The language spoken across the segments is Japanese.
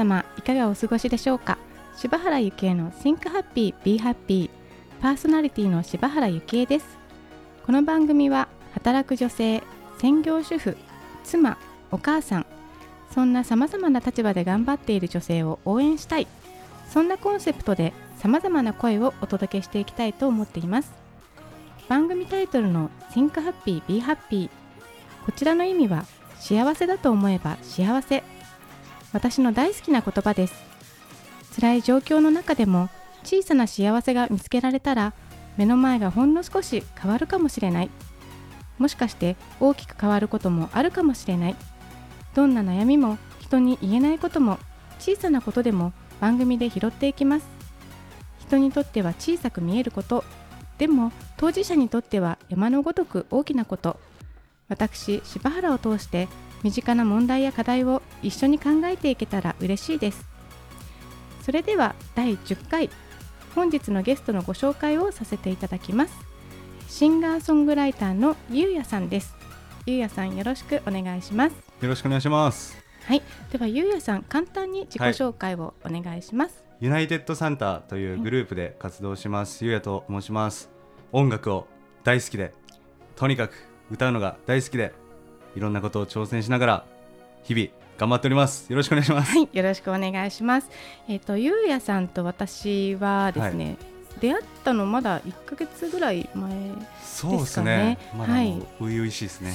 様いかがお過ごしでしょうか？柴原幸恵の Think Happy Be Happy パーソナリティの柴原幸恵です。この番組は働く女性専業主婦妻お母さんそんなさまざまな立場で頑張っている女性を応援したい。そんなコンセプトでさまざまな声をお届けしていきたいと思っています。番組タイトルの Think Happy Be Happy こちらの意味は幸せだと思えば幸せ。私の大好きな言葉です。辛い状況の中でも小さな幸せが見つけられたら目の前がほんの少し変わるかもしれない。もしかして大きく変わることもあるかもしれない。どんな悩みも人に言えないことも小さなことでも番組で拾っていきます。人にとっては小さく見えること。でも当事者にとっては山のごとく大きなこと。私柴原を通して身近な問題や課題を一緒に考えていけたら嬉しいです。それでは第10回本日のゲストのご紹介をさせていただきます。シンガーソングライターのゆうやさんです。ゆうやさんよろしくお願いします。よろしくお願いします。はい。ではゆうやさん簡単に自己紹介をお願いします、はい、ユナイテッドサンタというグループで活動します、ゆうやと申します。音楽を大好きでとにかく歌うのが大好きでいろんなことを挑戦しながら日々頑張っておりますよろしくお願いしますはいよろしくお願いしますえっ、ー、とゆうやさんと私はですね、はい出会ったのまだ一ヶ月ぐらい前ですかね。そうですね。まだ初々しいですね。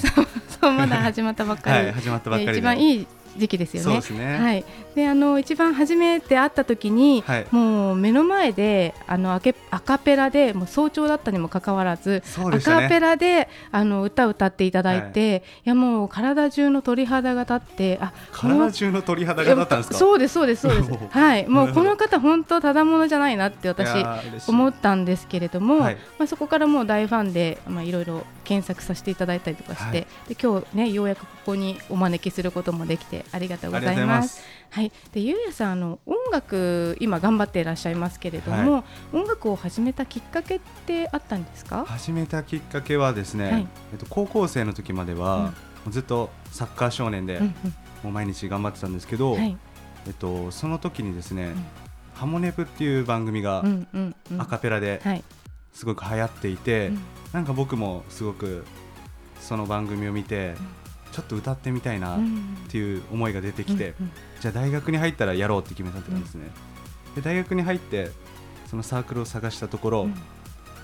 そうまだ始まったばっかり。はい、始まったばっかり一番いい時期ですよね。ね。はい。であの一番初めて会った時に、はい、もう目の前であのアケアカペラでもう早朝だったにもかかわらず、ね、アカペラであの歌歌っていただいて、はい、いやもう体中の鳥肌が立ってあ体中の鳥肌が立ったんですか？そうですそうですそうです。はい。もうこの方本当ただものじゃないなって私思ったんですけれども、はい、まあそこからもう大ファンでまあいろいろ検索させていただいたりとかして、で今日ねようやくここにお招きすることもできてありがとうございます。はい、でゆうやさんあの音楽今頑張っていらっしゃいますけれども、はい、音楽を始めたきっかけってあったんですか？始めたきっかけはですね、はい、えっと高校生の時までは、うん、ずっとサッカー少年で、うんうん、もう毎日頑張ってたんですけど、はい、えっとその時にですね、うん、ハモネプっていう番組がアカペラですごく流行っていて、うん、なんか僕もすごくその番組を見て。ちょっと歌ってみたいなっていう思いが出てきて、うんうん、じゃあ大学に入ったらやろうって決めたって感じですね、で大学に入ってそのサークルを探したところ、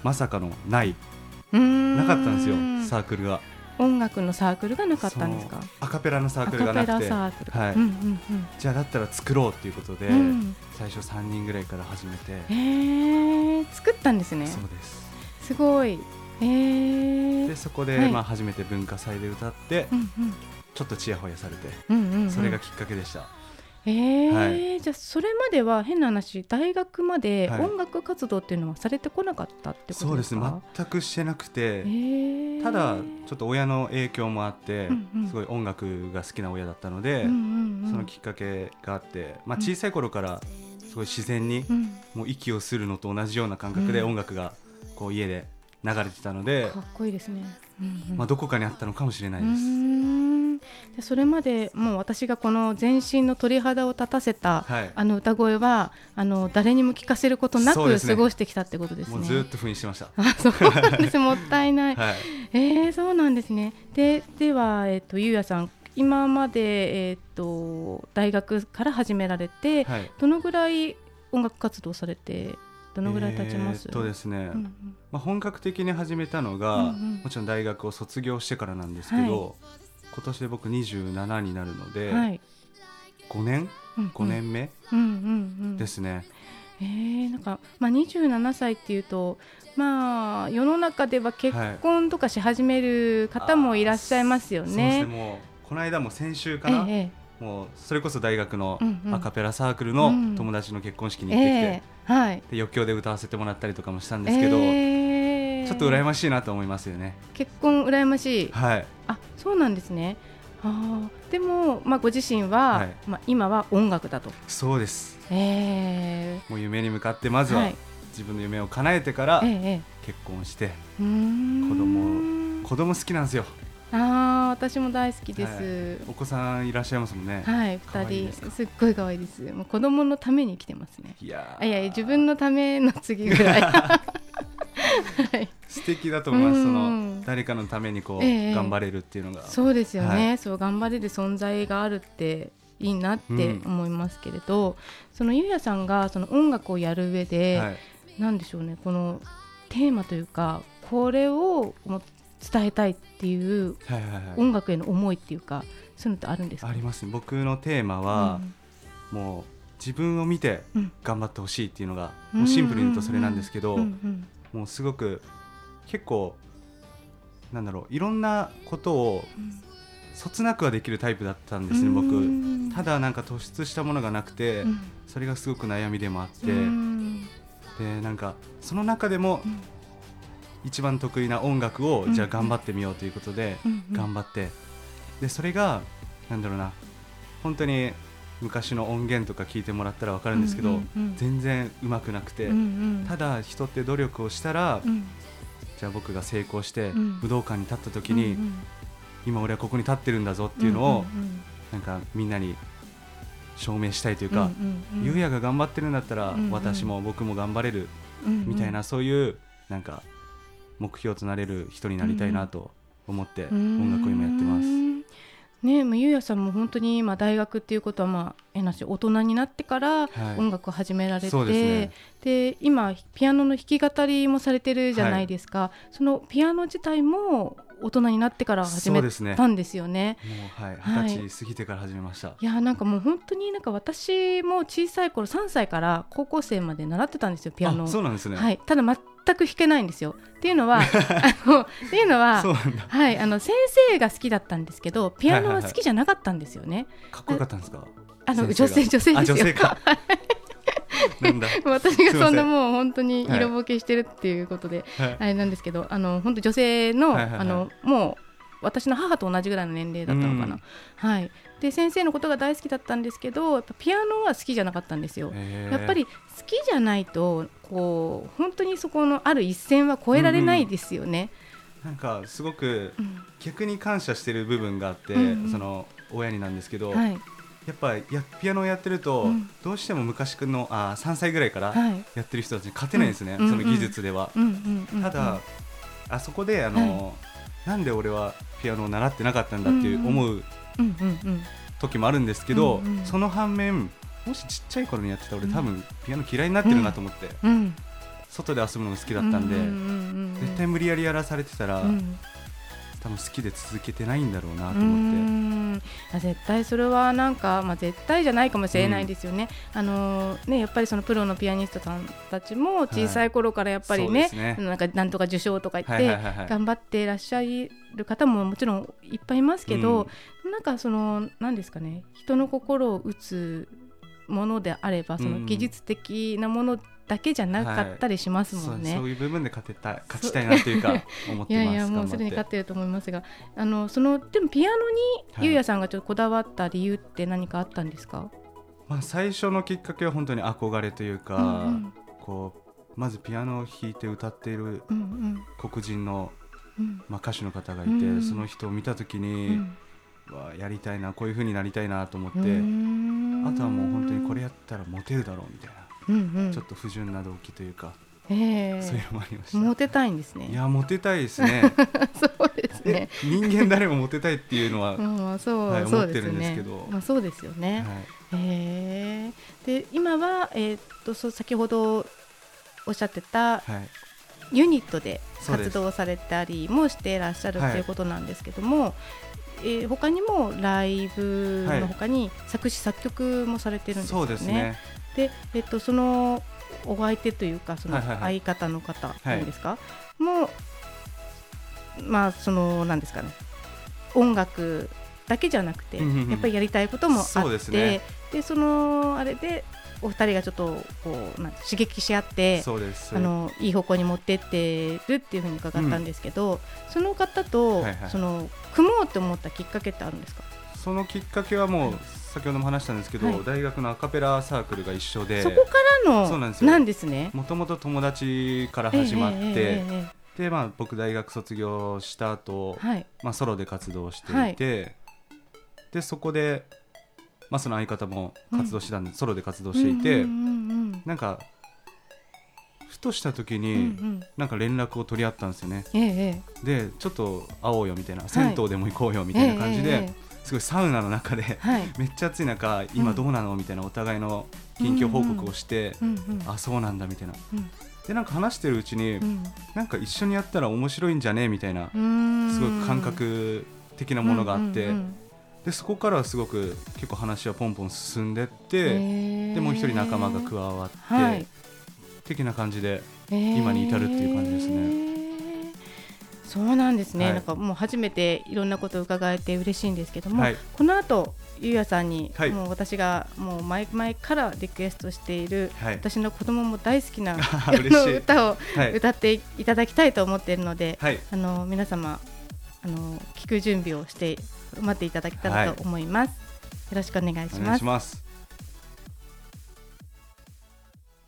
まさかのない。なかったんですよサークルが。音楽のサークルがなかったんですか？アカペラのサークルがなくて。はい、うんうんうん、じゃあだったら作ろうっていうことで、うん、最初3人ぐらいから始めて。えー、作ったんですね。そうです。すごい。えー、でそこで、はい、まあ、初めて文化祭で歌って、うんうん、ちょっとちやほやされて、うんうんうん、それがきっかけでした。えー、はい、じゃあそれまでは変な話大学まで音楽活動っていうのはされてこなかったってことですか、そうですね。全くしてなくて、えー、ただちょっと親の影響もあって、うんうん、すごい音楽が好きな親だったので、うんうんうん、そのきっかけがあって、まあ、小さい頃からすごい自然に、もう息をするのと同じような感覚で音楽がこう家で流れてたのでかっこいいですね、うんうん、まあ、どこかにあったのかもしれないです。でそれまでもう私がこの全身の鳥肌を立たせた、はい、あの歌声はあの誰にも聞かせることなく過ごしてきたってことですね。すねずっと封印してました。あそうなんです。もったいない。はい、えー、そうなんですね。でではえっ、ー、とゆうやさん今までえっ、ー、と大学から始められて、はい、どのぐらい音楽活動されてどのぐらい経ちます、えー、とですね、うんうん、まあ、本格的に始めたのが、うんうん、もちろん大学を卒業してからなんですけど、はい、今年で僕27になるので、はい、5年、うんうん、5年目、うんうんうん、ですね。えー、なんか、まあ、27歳っていうと、まあ、世の中では結婚とかし始める方もいらっしゃいますよね。はい、そうですね。もうこの間も先週かな、ええもうそれこそ大学のアカペラサークルの友達の結婚式に行ってきて、うんうんえ。ー、はい、で余興で歌わせてもらったりとかもしたんですけど、えー、ちょっと羨ましいなと思いますよね。結婚羨ましい、はい、あそうなんですね。あでも、まあ、ご自身は、はい、まあ、今は音楽だと。そうです、えー、もう夢に向かってまずは、自分の夢を叶えてから結婚して、子供子供好きなんですよああ私も大好きです、はい、お子さんいらっしゃいますもんね。はい二人すっごい可愛いです。もう子供のために来てますね。いやいや自分のための次ぐらい。はい。素敵だと思います、その誰かのためにこう、えー、頑張れるっていうのが。そうですよね、はい、そう頑張れる存在があるっていいなって思いますけれど、うん、そのゆうやさんがその音楽をやる上で、はい、なんでしょうね。このテーマというかこれを伝えたいっていう音楽への思いっていうかそういうのってあるんですか？あります僕のテーマは、うん、もう自分を見て頑張ってほしいっていうのが、うん、もうシンプルに言うとそれなんですけど、もうすごく結構なんだろういろんなことをそつなくはできるタイプだったんですね、僕。ただなんか突出したものがなくて、それがすごく悩みでもあって、でなんかその中でも、一番得意な音楽を、じゃあ頑張ってみようということで、頑張って。でそれがなんだろうな。本当に昔の音源とか聞いてもらったら分かるんですけど、全然うまくなくて、ただ人って努力をしたら、じゃあ僕が成功して武道館に立った時に、今俺はここに立ってるんだぞっていうのを、なんかみんなに証明したいというか、ゆうやが頑張ってるんだったら、私も僕も頑張れるみたいな、そういうなんか目標となれる人になりたいなと思って音楽を今やってます。ね、もうゆうやさんも本当に今大学っていうことはまあえなし大人になってから音楽を始められて、はいね、で今ピアノの弾き語りもされてるじゃないですか、はい、そのピアノ自体も大人になってから始めたんですよね。もうはい、二十歳過ぎてから始めました。いやなんかもう本当になんか私も小さい頃3歳から高校生まで習ってたんですよピアノ。そうなんですね。はい。ただ全く弾けないんですよ。っていうのは あのっていうのははいあの先生が好きだったんですけどピアノは好きじゃなかったんですよね。はいはいはい、かっこよかったんですか？あの女性女性ですよ。女性か。私がそんなもう本当に色ぼけしてるっていうことで、はい、あれなんですけどあの本当女性の,、あのもう私の母と同じぐらいの年齢だったのかな、はい、で先生のことが大好きだったんですけどやっぱピアノは好きじゃなかったんですよ。やっぱり好きじゃないとこう本当にそこのある一線は越えられないですよね。うん。うん、なんかすごく逆に感謝してる部分があって、うん。うん、その親になんですけど、はい、やっぱやピアノをやってると、うん、どうしても昔のあ3歳ぐらいからやってる人たちに勝てないんですね、はい、その技術では。ただあそこであの、はい、なんで俺はピアノを習ってなかったんだっていう思う時もあるんですけど、うんうん、その反面もしちっちゃい頃にやってた俺多分ピアノ嫌いになってるなと思って、うん、外で遊ぶのが好きだったんで、絶対無理やりやらされてたら、多分好きで続けてないんだろうなと思って。絶対それはなんか、まあ、絶対じゃないかもしれないですよね。うん、あのねやっぱりそのプロのピアニストさんたちも小さい頃からやっぱりねはいね、なんかなんとか受賞とか言って頑張っていらっしゃる方ももちろんいっぱいいますけど、うん、なんかその何ですかね人の心を打つものであればその技術的なものだけじゃなかったりしますもんね、はい、そういう部分で勝てた勝ちたいなというか思って いやいやもうすでに勝ってると思いますがあのそのでもピアノにゆうやさんがちょっとこだわった理由って何かあったんですか、まあ、最初のきっかけは本当に憧れというか、うんうん、こうまずピアノを弾いて歌っている黒人の、うん。うん、まあ、歌手の方がいて、うん、その人を見た時に、うん、わやりたいなこういうふうになりたいなと思ってあとはもう本当にこれやったらモテるだろうみたいな。うんうん、ちょっと不純な動機というか、えー、そういうのもありました。モテたいんですね。いやモテたいですね。そうですね。人間誰もモテたいっていうのは、まあそう、はい、思ってるんですけど。まあそうですよね、はい、えー、で今は、えー、っとそ先ほどおっしゃってた、はい、ユニットで活動されたりもしていらっしゃるということなんですけども、えー、他にもライブの他に作詞作曲もされてるんですよね。ね。で、えっと、そのお相手というかその相方の方なんですか、はい、もまあそのなんですかね。音楽だけじゃなくて、やっぱりやりたいこともあってそで、ね、そのあれでお二人がちょっとこう、まあ、刺激し合ってあのいい方向に持ってってるっていうふうに伺ったんですけど、うん、その方と、はいはい、その組もうって思ったきっかけってあるんですか？そのきっかけはもう、先ほども話したんですけど、はい、大学のアカペラサークルが一緒でそこからのそうなんですよ。なんですね。もともと友達から始まって、でまあ僕大学卒業した後、はい、まあソロで活動していて、はい、でそこでまあその相方も活動してたんで、うん、ソロで活動していて、なんかふとした時になんか連絡を取り合ったんですよね、ええ、でちょっと会おうよみたいな、はい、銭湯でも行こうよみたいな感じで、え、すごいサウナの中で、はい、めっちゃ暑い中今どうなのみたいなお互いの近況報告をして、あそうなんだみたいな、うん、でなんか話してるうちに、うん、なんか一緒にやったら面白いんじゃねみたいなすごい感覚的なものがあって、でそこからはすごく結構話はポンポン進んでって、でもう一人仲間が加わって、はい、的な感じで今に至るっていう感じですね。そうなんですね、はい、なんかもう初めていろんなことを伺えて嬉しいんですけども、はい、この後ゆうやさんに、はい、もう私がもう前々からリクエストしている、私の子供も大好きな 歌を歌っていただきたいと思っているので、あの皆様あの聞く準備をして待っていただけたらと思います。よろしくお願いします。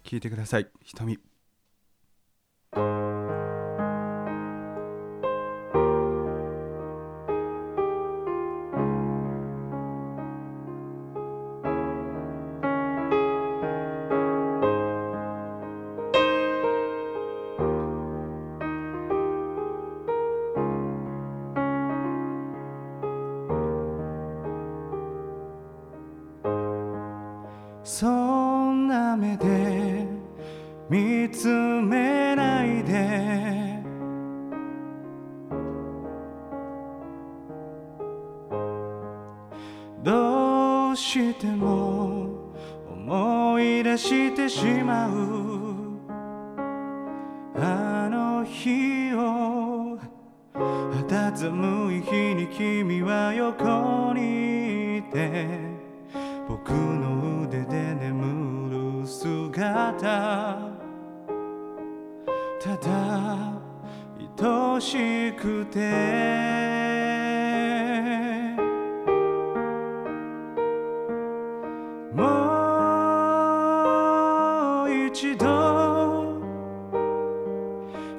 聞いてください。瞳そんな目で見つめないで。どうしても思い出してしまう。一度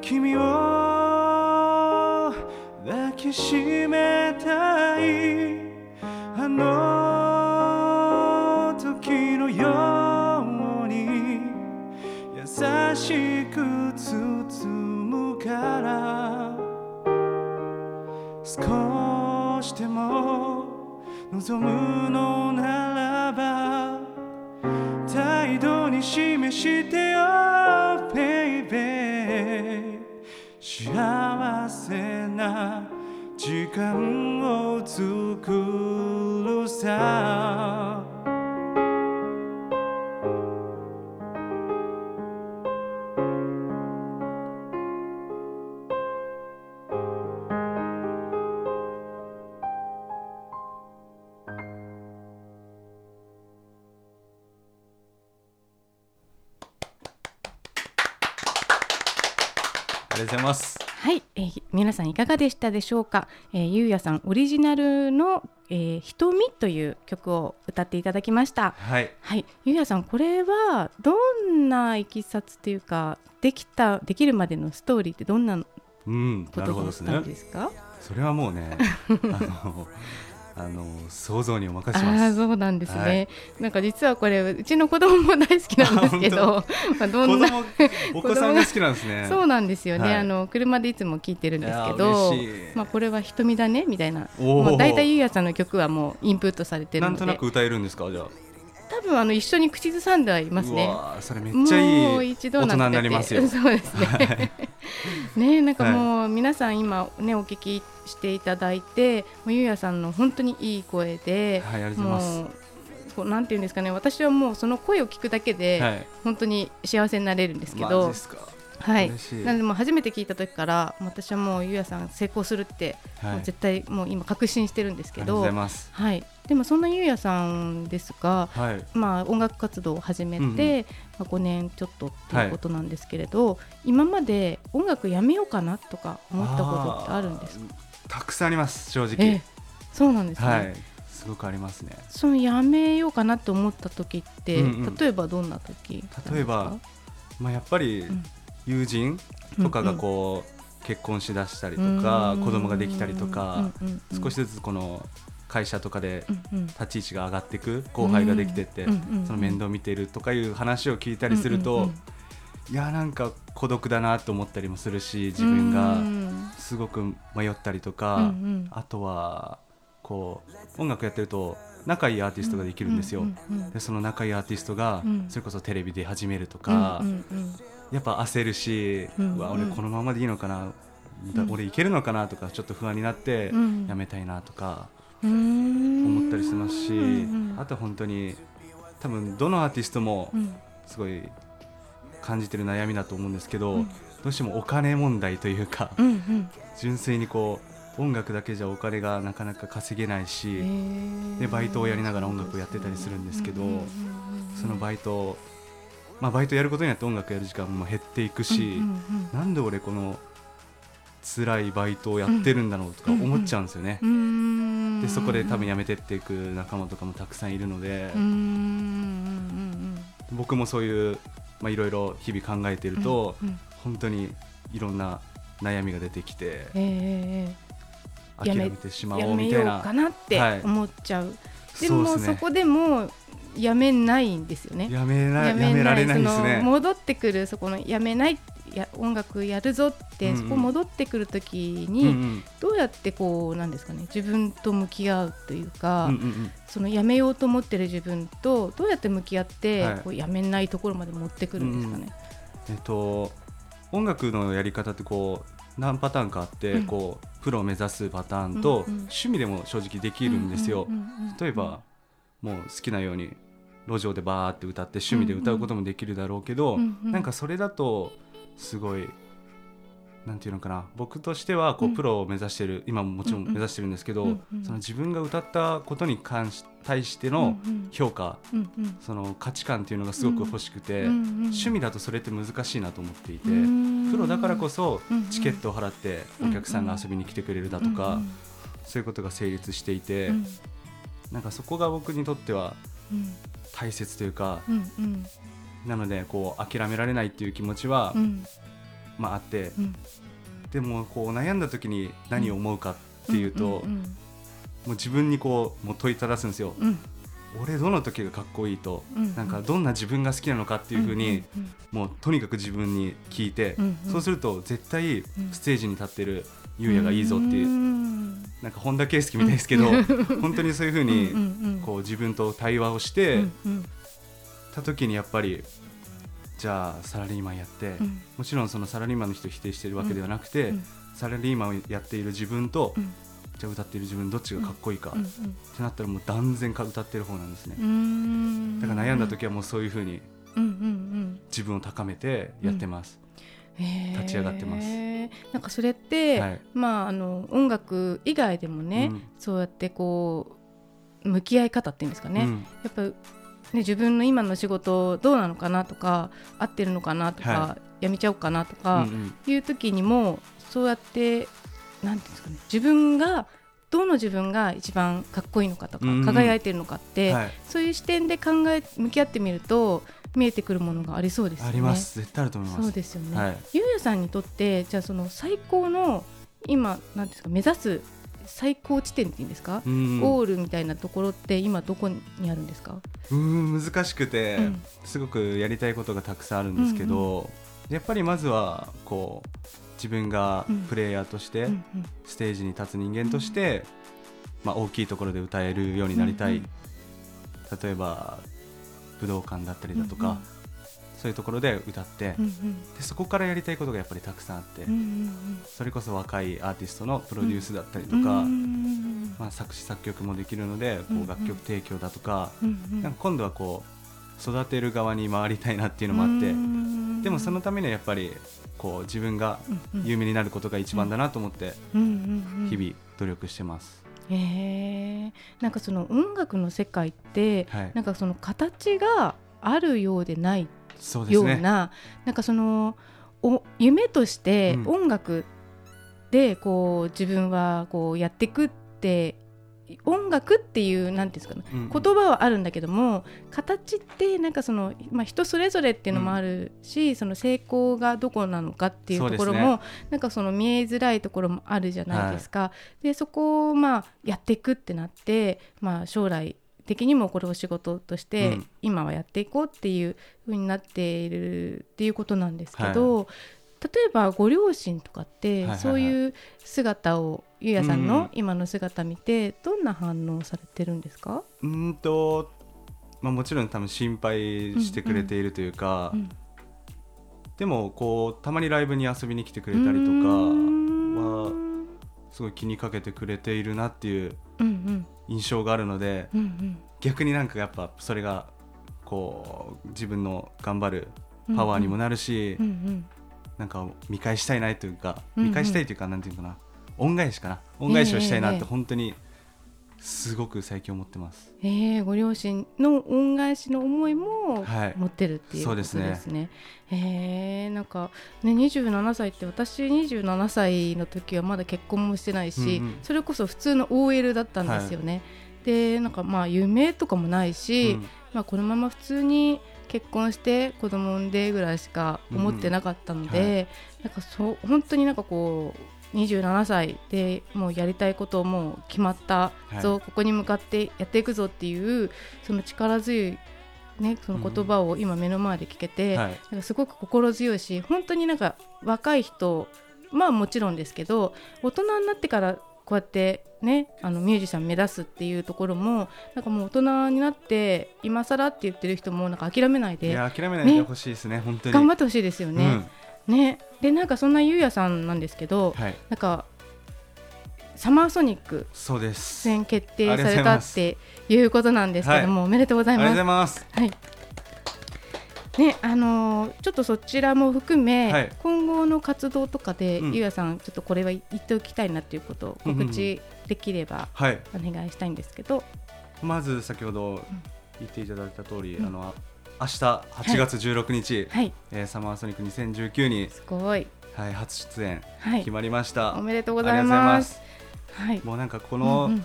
君を抱きしめたい。あの時のように優しく包むから少しでも望むの示してよベイベー幸せな時間を作るさ。うございます。はい、えー、皆さんいかがでしたでしょうか？えー、ゆうやさんオリジナルの、えー、瞳という曲を歌っていただきました。はい。はい、ゆうやさんこれはどんないきさつというかできたできるまでのストーリーってどんなことだったんですか？うん、そそれはもうね、あのあの想像にお任せします。あそうなんですね、はい、なんか実はこれうちの子供も大好きなんですけど まあどんな お子さんが好きなんですね。そうなんですよね、はい、あの車でいつも聞いてるんですけどまあこれは瞳だねみたいな。もう大体ゆうやさんの曲はもうインプットされてるなんとなく歌えるんですか？じゃあ多分あの一緒に口ずさんではいますね。それめっちゃいい一度なりますよ。そうですね。ねなんかもう皆さん今ねお聞きしていただいて、もうゆうやさんの本当にいい声で、はい、もうなんていうんですかね、私はもうその声を聞くだけで、本当に幸せになれるんですけど。はい、なのでも初めて聞いた時から私はもうゆうやさん成功するって、もう絶対もう今確信してるんですけどはい、でもそんなゆうやさんですが、はい、まあ、音楽活動を始めて、うんうん、まあ、5年ちょっとっていうことなんですけれど、はい、今まで音楽やめようかなとか思ったことってあるんですか？たくさんあります正直、そうなんですね、はい、すごくありますね。そのやめようかなと思った時って、うんうん、例えばどんな時例えば、まあ、やっぱり友人とかがこう、結婚しだしたりとか子供ができたりとか少しずつこの会社とかで立ち位置が上がっていく後輩ができてってその面倒見てるとかいう話を聞いたりするといやなんか孤独だなと思ったりもするし自分が。すごく迷ったりとかあとはこう音楽やってると仲いいアーティストができるんですよ。でその仲いいアーティストがそれこそテレビで始めるとかやっぱ焦るし、うわ俺このままでいいのかな、俺いけるのかなとかちょっと不安になってやめたいなとか思ったりしますし、あと本当に多分どのアーティストもすごい感じてる悩みだと思うんですけど、どうしてもお金問題というか、純粋にこう音楽だけじゃお金がなかなか稼げないしでバイトをやりながら音楽をやってたりするんですけどそのバイトまあバイトやることによって音楽やる時間も減っていくしなんで俺この辛いバイトをやってるんだろうとか思っちゃうんですよね。でそこで多分辞めてっていく仲間とかもたくさんいるので僕もそういうまあいろいろ日々考えていると本当にいろんな悩みが出てきて、え諦めてしまおうみたいなかなって思っちゃう、はい、でもそこでもやめないんですよね。やめないやめられないですね。戻ってくるそこのやめないや音楽やるぞって、うんうん、そこ戻ってくるときに、うんうん、どうやってこうなんですかね自分と向き合うというか、うんうんうん、そのやめようと思ってる自分とどうやって向き合って、はい、こうやめないところまで持ってくるんですかね。うん、えっと音楽のやり方ってこう何パターンかあって、うん、こうプロを目指すパターンと、うんうん、趣味でも正直できるんですよ。例えばもう好きなように路上でバーって歌って趣味で歌うこともできるだろうけど、うんうん、なんかそれだとすごいなんていうのかな。僕としてはこう、プロを目指してる今ももちろん目指してるんですけど、その自分が歌ったことに関し対しての評価、その価値観っていうのがすごく欲しくて、趣味だとそれって難しいなと思っていて、プロだからこそチケットを払ってお客さんが遊びに来てくれるだとか、そういうことが成立していて、なんかそこが僕にとっては大切というか、なのでこう諦められないっていう気持ちは、まあ、あって、うん、でもこう悩んだ時に何を思うかっていうと、もう自分にこうもう問いただすんですよ。俺どの時がかっこいいと、うん。うん、なんかどんな自分が好きなのかっていうふうに、もうとにかく自分に聞いて、うん。うん、そうすると絶対ステージに立ってる優也がいいぞっていう、うん、なんか本田圭佑みたいですけど、本当にそういうふうにこう自分と対話をして、た時にやっぱりじゃあサラリーマンやって、うん、もちろんそのサラリーマンの人を否定してるわけではなくて、うん、サラリーマンをやっている自分と、じゃあ歌っている自分どっちがかっこいいか、ってなったらもう断然か歌ってる方なんですね。だから悩んだ時はもうそういうふうに自分を高めてやってます、立ち上がってます。なんかそれって、はい、まああの音楽以外でもね、そうやってこう向き合い方っていうんですかね、やっぱね、自分の今の仕事どうなのかなとか合ってるのかなとか、はい、やめちゃおうかなとかいう時にも、そうやってなんていうんですかね自分がどの自分が一番かっこいいのかとか、輝いてるのかって、はい、そういう視点で考え向き合ってみると見えてくるものがありそうですよね。あります絶対あると思います。そうですよね。はい、ゆうやさんにとってじゃあその最高の今なんですか目指す最高地点っていうんですか、うん、ゴールみたいなところって今どこにあるんですか？うん難しくて、うん、すごくやりたいことがたくさんあるんですけど、うんうん、やっぱりまずはこう自分がプレイヤーとして、ステージに立つ人間として、まあ、大きいところで歌えるようになりたい、例えば武道館だったりだとか、そういうところで歌って、うんうん、でそこからやりたいことがやっぱりたくさんあって、うんうんうん、それこそ若いアーティストのプロデュースだったりとか、うんうん、まあ、作詞作曲もできるのでこう楽曲提供だとかうんうん、なんか今度はこう育てる側に回りたいなっていうのもあって、うん、でもそのためにはやっぱりこう自分が有名になることが一番だなと思って日々努力してます。へえなんかその音楽の世界って、はい、なんかその形があるようでないような、ね、なんかそのお夢として音楽でこう自分はこうやっていくって音楽っていうなんていうんですかね、言葉はあるんだけども形ってなんかその、まあ、人それぞれっていうのもあるし、うん、その成功がどこなのかっていうところも、ね、なんかその見えづらいところもあるじゃないですか。はい、でそこをまあやっていくってなって、まあ、将来的にもこれを仕事として今はやっていこうっていうふうになっているっていうことなんですけど、はい、例えばご両親とかってそういう姿をゆうやさんの今の姿見てどんな反応されてるんですか？うんと、まあ、もちろん多分心配してくれているというか、うん。うん、でもこうたまにライブに遊びに来てくれたりとかはすごい気にかけてくれているなっていう印象があるので、うんうん、逆になんかやっぱそれがこう自分の頑張るパワーにもなるし、うんうん、なんか見返したいなというか、見返したいというかなんていうかな恩返しかな。恩返しをしたいなって本当にすごく最近思ってます。えー、ご両親の恩返しの思いも持ってるっていうことですね。はい、すね。えー、なんかね27歳って私27歳の時はまだ結婚もしてないし、うんうん、それこそ普通の OL だったんですよね。はい、でなんかまあ夢とかもないし、うん、まあこのまま普通に結婚して子供産んでぐらいしか思ってなかったので、うん。はい、なんかそう本当になんかこう27歳でもうやりたいことをもう決まった、はい、ここに向かってやっていくぞっていうその力強いね、その言葉を今目の前で聞けて、うんはい、なんかすごく心強いし本当になんか若い人まあもちろんですけど大人になってからこうやってねあのミュージシャン目指すっていうところもなんかもう大人になって今更って言ってる人もなんか諦めないでいや諦めないでほしいですね、ね、本当に。頑張ってほしいですよね。うんね。でなんかそんなゆうやさんなんですけど、はい、なんかサマーソニック出演決定されたっていうことなんですけども、おめでとうございます。はい。ねあのー、ちょっとそちらも含め、はい、今後の活動とかで、うん、ゆうやさんちょっとこれは言っておきたいなということを告知できればお願いしたいんですけど、まず先ほど言っていただいた通り、うん、あの明日8月16日、はい、えー、サマーソニック2019にすごい、はい、初出演決まりました、はい、おめでとうございます。はい、もうなんかこの、うんうん、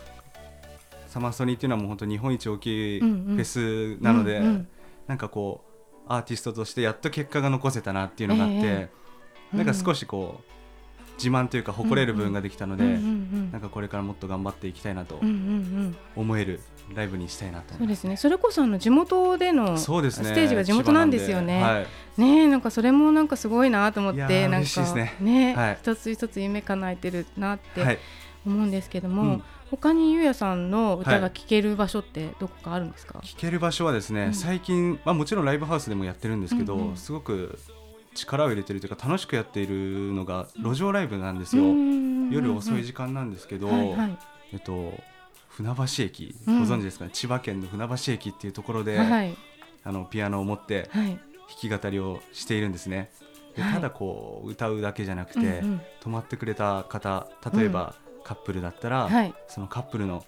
サマーソニーっていうのはもう本当日本一大きいフェスなので、うんうん、なんかこうアーティストとしてやっと結果が残せたなっていうのがあって、えー、なんか少しこう、自慢というか誇れる部分ができたので、なんかこれからもっと頑張っていきたいなと思えるライブにしたいなとそうですね。それこそあの地元でのステージが地元なんですよね。はい、ねなんかそれもなんかすごいなと思ってなんかね。ね、はい、一つ一つ夢叶えてるなって思うんですけども。うん。他にゆうやさんの歌が聴ける場所ってどこかあるんですか、聴、ける場所はですね、うん、最近、まあ、もちろんライブハウスでもやってるんですけど、うんうん、すごく力を入れてるというか楽しくやっているのが路上ライブなんですよ、夜遅い時間なんですけど、はいはい、えっと、船橋駅、ご存知ですかね？千葉県の船橋駅っていうところで、はい、あのピアノを持って弾き語りをしているんですね。でただこう歌うだけじゃなくて、うんうん、泊まってくれた方例えば、カップルだったら、そのカップルの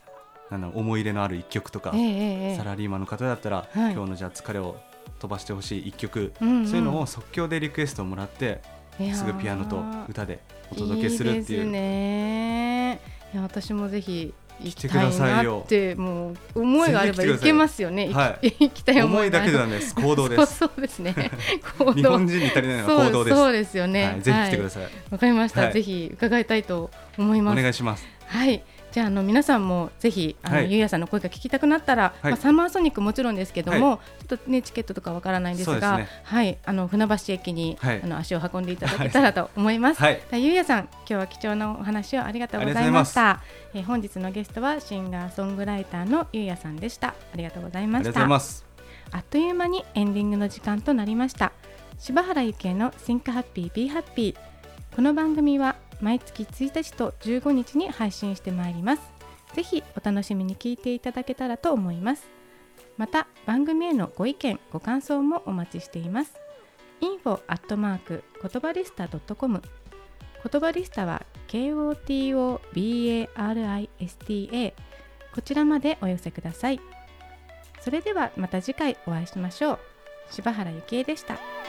なん思い入れのある一曲とか、えー、サラリーマンの方だったら、今日のじゃあ疲れを飛ばしてほしい一曲、うんうん、そういうのを即興でリクエストをもらってすぐピアノと歌でお届けするっていう。いいね。いや私もぜひ行きたいなってもう思いがあれば行けますよね。はい、行きたい思いだけではないです。行動です。そうですね。日本人に足りないのは行動です。そうですよね。はい、ぜひ来てください。わ、はい、かりました、はい、ぜひ伺いたいと思います。お願いします。はい。じゃあの皆さんもぜひあの、はい、ゆうやさんの声が聞きたくなったら、はい、まあ、サマーソニックもちろんですけども、はい、ちょっとねチケットとかわからないんですが、ね、はいあの船橋駅に、あの足を運んでいただけたらと思います。はい、ゆうやさん今日は貴重なお話をありがとうございました。えー、本日のゲストはシンガーソングライターのゆうやさんでした。ありがとうございました。あっという間にエンディングの時間となりました。柴原ゆきえの Think Happy Be Happy この番組は毎月1日と15日に配信してまいります。ぜひお楽しみに聞いていただけたらと思います。また番組へのご意見、ご感想もお待ちしています。info アットマーク言葉リスタ .com 言葉リスタは KOTOBARISTA こちらまでお寄せください。それではまた次回お会いしましょう。柴原幸恵でした。